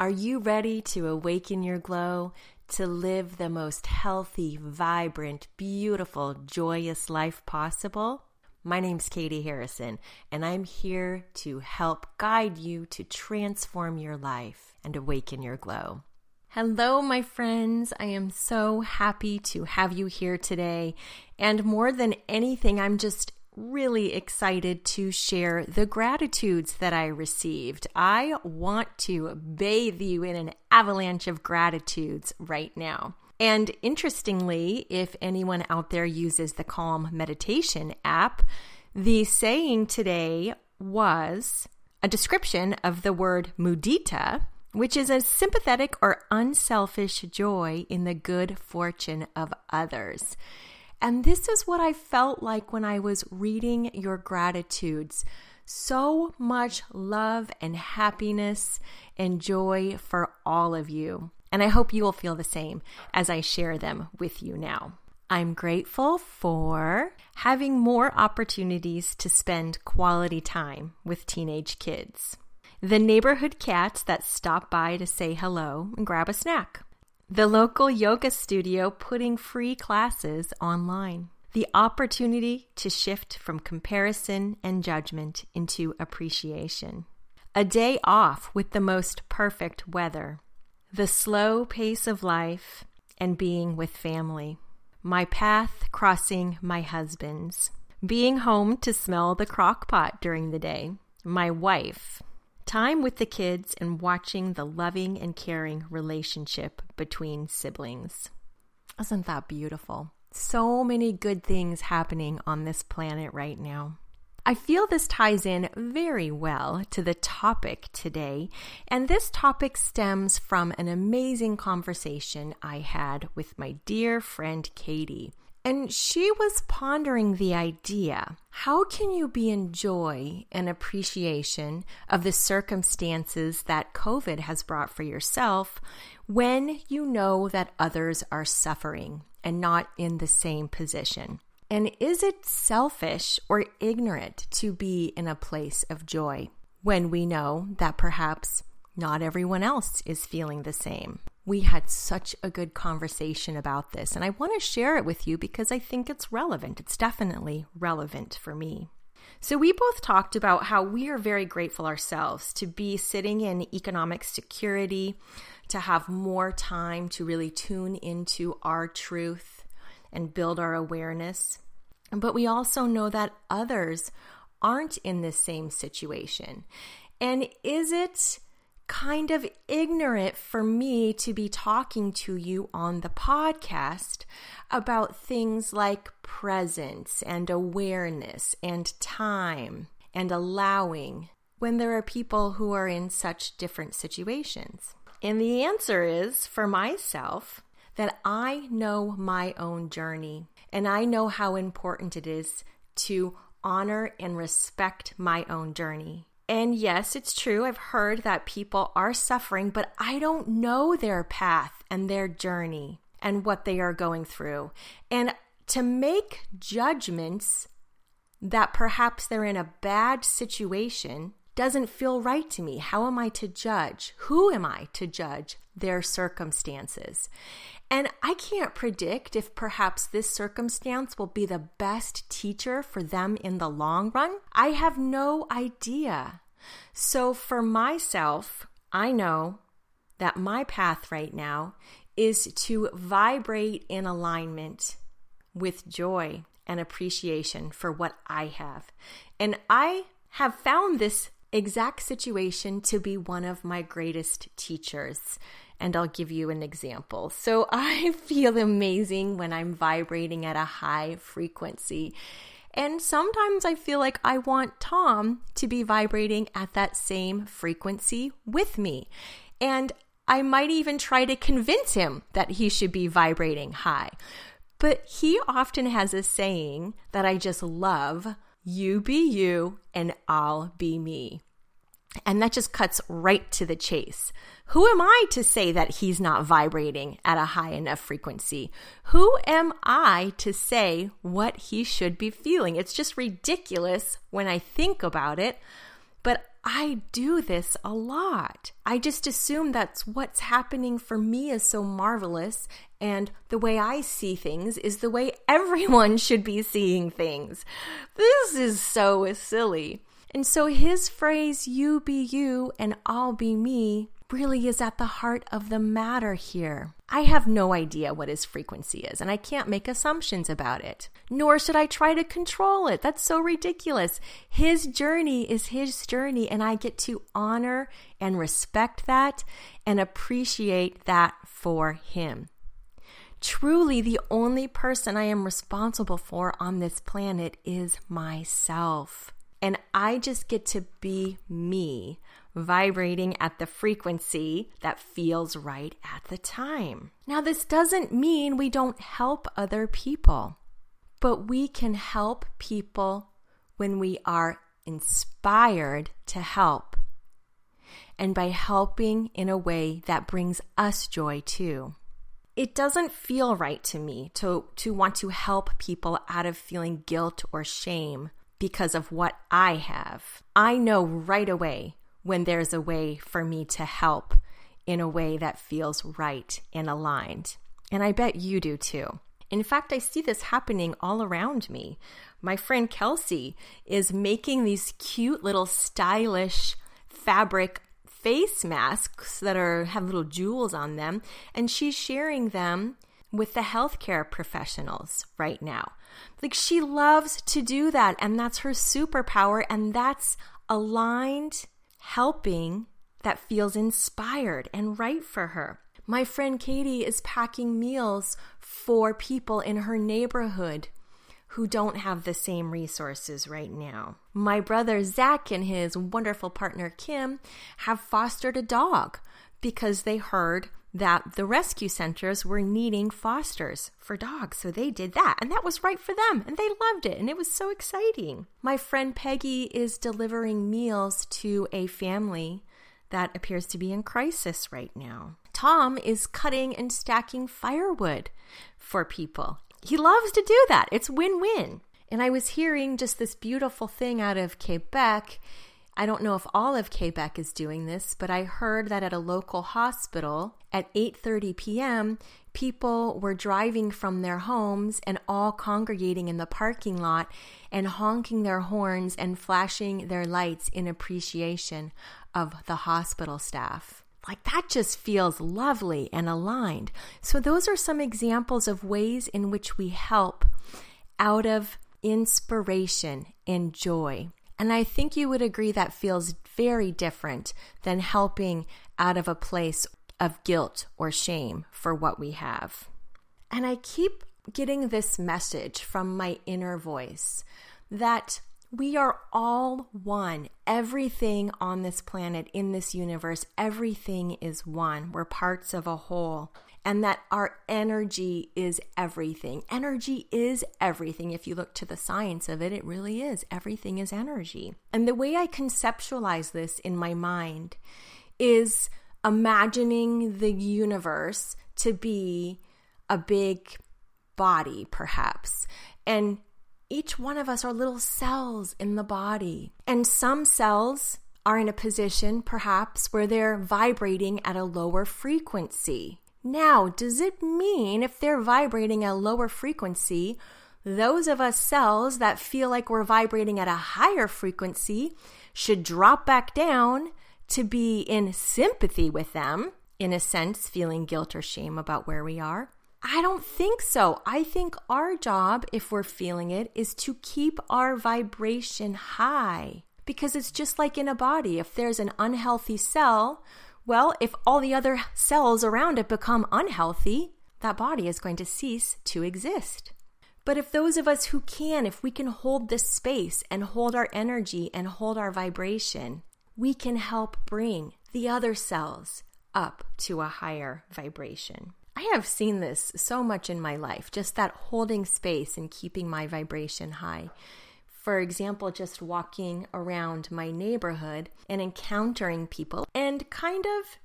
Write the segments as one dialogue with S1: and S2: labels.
S1: Are you ready to awaken your glow, to live the most healthy, vibrant, beautiful, joyous life possible? My name's Katie Harrison, and I'm here to help guide you to transform your life and awaken your glow. Hello, my friends. I am so happy to have you here today. And more than anything, I'm just really excited to share the gratitudes that I received. I want to bathe you in an avalanche of gratitudes right now. And interestingly, if anyone out there uses the Calm Meditation app, the saying today was a description of the word mudita, which is a sympathetic or unselfish joy in the good fortune of others. And this is what I felt like when I was reading your gratitudes. So much love and happiness and joy for all of you. And I hope you will feel the same as I share them with you now. I'm grateful for having more opportunities to spend quality time with teenage kids. The neighborhood cats that stop by to say hello and grab a snack the local yoga studio putting free classes online. The opportunity to shift from comparison and judgment into appreciation. A day off with the most perfect weather. The slow pace of life and being with family. My path crossing my husband's. Being home to smell the crock pot during the day. My wife time with the kids and watching the loving and caring relationship between siblings. Isn't that beautiful? So many good things happening on this planet right now. I feel this ties in very well to the topic today, and this topic stems from an amazing conversation I had with my dear friend Katie. And she was pondering the idea how can you be in joy and appreciation of the circumstances that COVID has brought for yourself when you know that others are suffering and not in the same position? And is it selfish or ignorant to be in a place of joy when we know that perhaps not everyone else is feeling the same? we had such a good conversation about this, and I want to share it with you because I think it's relevant. It's definitely relevant for me. So, we both talked about how we are very grateful ourselves to be sitting in economic security, to have more time to really tune into our truth and build our awareness. But we also know that others aren't in the same situation. And is it kind of ignorant for me to be talking to you on the podcast about things like presence and awareness and time and allowing when there are people who are in such different situations. And the answer is for myself that I know my own journey and I know how important it is to honor and respect my own journey. And yes, it's true. I've heard that people are suffering, but I don't know their path and their journey and what they are going through. And to make judgments that perhaps they're in a bad situation doesn't feel right to me. How am I to judge? Who am I to judge their circumstances? And I can't predict if perhaps this circumstance will be the best teacher for them in the long run. I have no idea. So for myself, I know that my path right now is to vibrate in alignment with joy and appreciation for what I have. And I have found this exact situation to be one of my greatest teachers. And I'll give you an example. So I feel amazing when I'm vibrating at a high frequency. And sometimes I feel like I want Tom to be vibrating at that same frequency with me. And I might even try to convince him that he should be vibrating high. But he often has a saying that I just love you be you and I'll be me. And that just cuts right to the chase. Who am I to say that he's not vibrating at a high enough frequency? Who am I to say what he should be feeling? It's just ridiculous when I think about it. But I do this a lot. I just assume that's what's happening for me is so marvelous, and the way I see things is the way everyone should be seeing things. This is so silly. And so his phrase, you be you and I'll be me, really is at the heart of the matter here. I have no idea what his frequency is, and I can't make assumptions about it. Nor should I try to control it. That's so ridiculous. His journey is his journey, and I get to honor and respect that and appreciate that for him. Truly, the only person I am responsible for on this planet is myself. And I just get to be me vibrating at the frequency that feels right at the time. Now, this doesn't mean we don't help other people, but we can help people when we are inspired to help and by helping in a way that brings us joy too. It doesn't feel right to me to, to want to help people out of feeling guilt or shame because of what I have. I know right away when there's a way for me to help in a way that feels right and aligned. And I bet you do too. In fact, I see this happening all around me. My friend Kelsey is making these cute little stylish fabric face masks that are have little jewels on them and she's sharing them with the healthcare professionals right now. Like she loves to do that and that's her superpower and that's aligned helping that feels inspired and right for her. My friend Katie is packing meals for people in her neighborhood who don't have the same resources right now. My brother Zach and his wonderful partner Kim have fostered a dog because they heard that the rescue centers were needing fosters for dogs. So they did that, and that was right for them, and they loved it, and it was so exciting. My friend Peggy is delivering meals to a family that appears to be in crisis right now. Tom is cutting and stacking firewood for people. He loves to do that. It's win win. And I was hearing just this beautiful thing out of Quebec I don't know if all of Quebec is doing this, but I heard that at a local hospital at 8:30 p.m., people were driving from their homes and all congregating in the parking lot and honking their horns and flashing their lights in appreciation of the hospital staff. Like that just feels lovely and aligned. So, those are some examples of ways in which we help out of inspiration and joy. And I think you would agree that feels very different than helping out of a place of guilt or shame for what we have. And I keep getting this message from my inner voice that we are all one. Everything on this planet, in this universe, everything is one. We're parts of a whole and that our energy is everything. Energy is everything. If you look to the science of it, it really is. Everything is energy. And the way I conceptualize this in my mind is imagining the universe to be a big body, perhaps. And each one of us are little cells in the body. And some cells are in a position, perhaps, where they're vibrating at a lower frequency. Now, does it mean if they're vibrating at lower frequency, those of us cells that feel like we're vibrating at a higher frequency should drop back down to be in sympathy with them, in a sense, feeling guilt or shame about where we are? I don't think so. I think our job, if we're feeling it, is to keep our vibration high. Because it's just like in a body. If there's an unhealthy cell, well, if all the other cells around it become unhealthy, that body is going to cease to exist. But if those of us who can, if we can hold this space and hold our energy and hold our vibration, we can help bring the other cells up to a higher vibration. I have seen this so much in my life, just that holding space and keeping my vibration high for example, just walking around my neighborhood and encountering people and kind of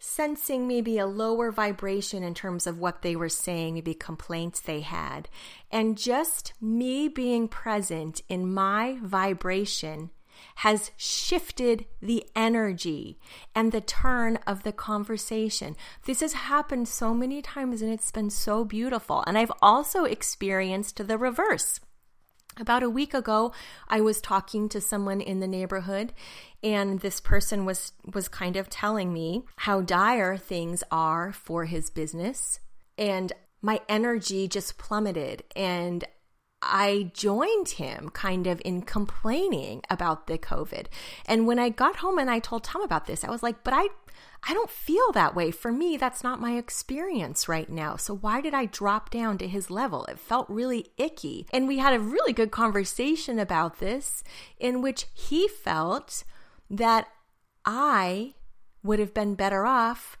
S1: sensing maybe a lower vibration in terms of what they were saying, maybe complaints they had, and just me being present in my vibration has shifted the energy and the turn of the conversation. This has happened so many times and it's been so beautiful. And I've also experienced the reverse. About a week ago, I was talking to someone in the neighborhood and this person was was kind of telling me how dire things are for his business and my energy just plummeted and I joined him kind of in complaining about the COVID. And when I got home and I told Tom about this, I was like, but I I don't feel that way. For me, that's not my experience right now. So why did I drop down to his level? It felt really icky. And we had a really good conversation about this in which he felt that I would have been better off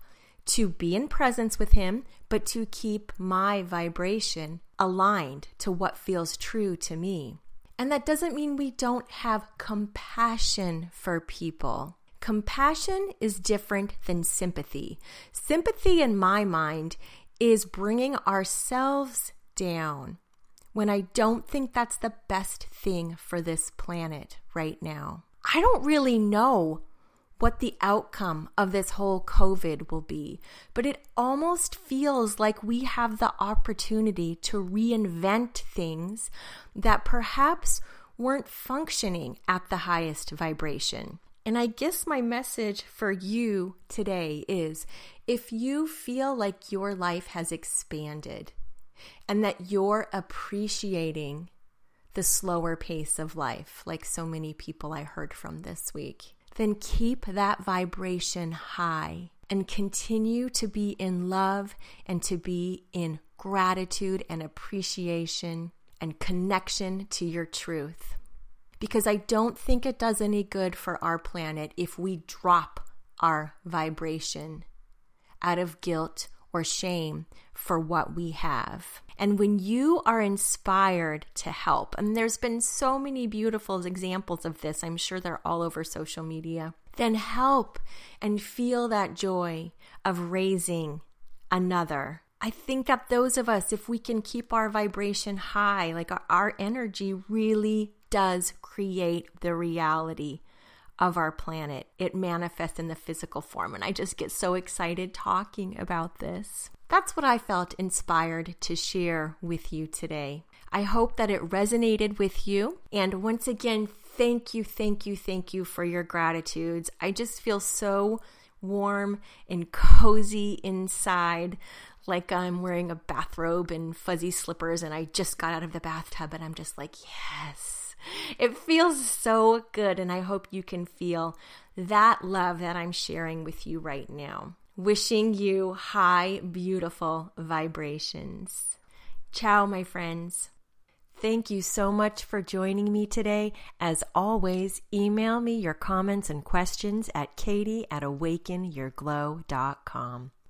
S1: to be in presence with him, but to keep my vibration aligned to what feels true to me. And that doesn't mean we don't have compassion for people. Compassion is different than sympathy. Sympathy, in my mind, is bringing ourselves down when I don't think that's the best thing for this planet right now. I don't really know what the outcome of this whole COVID will be, but it almost feels like we have the opportunity to reinvent things that perhaps weren't functioning at the highest vibration. And I guess my message for you today is if you feel like your life has expanded and that you're appreciating the slower pace of life, like so many people I heard from this week, then keep that vibration high and continue to be in love and to be in gratitude and appreciation and connection to your truth. Because I don't think it does any good for our planet if we drop our vibration out of guilt or shame for what we have. And when you are inspired to help, and there's been so many beautiful examples of this, I'm sure they're all over social media, then help and feel that joy of raising another. I think that those of us, if we can keep our vibration high, like our, our energy really does create the reality of our planet. It manifests in the physical form. And I just get so excited talking about this. That's what I felt inspired to share with you today. I hope that it resonated with you. And once again, thank you, thank you, thank you for your gratitudes. I just feel so warm and cozy inside, like I'm wearing a bathrobe and fuzzy slippers, and I just got out of the bathtub, and I'm just like, yes. It feels so good, and I hope you can feel that love that I'm sharing with you right now wishing you high, beautiful vibrations. Ciao, my friends. Thank you so much for joining me today. As always, email me your comments and questions at katie at awakenyourglow.com.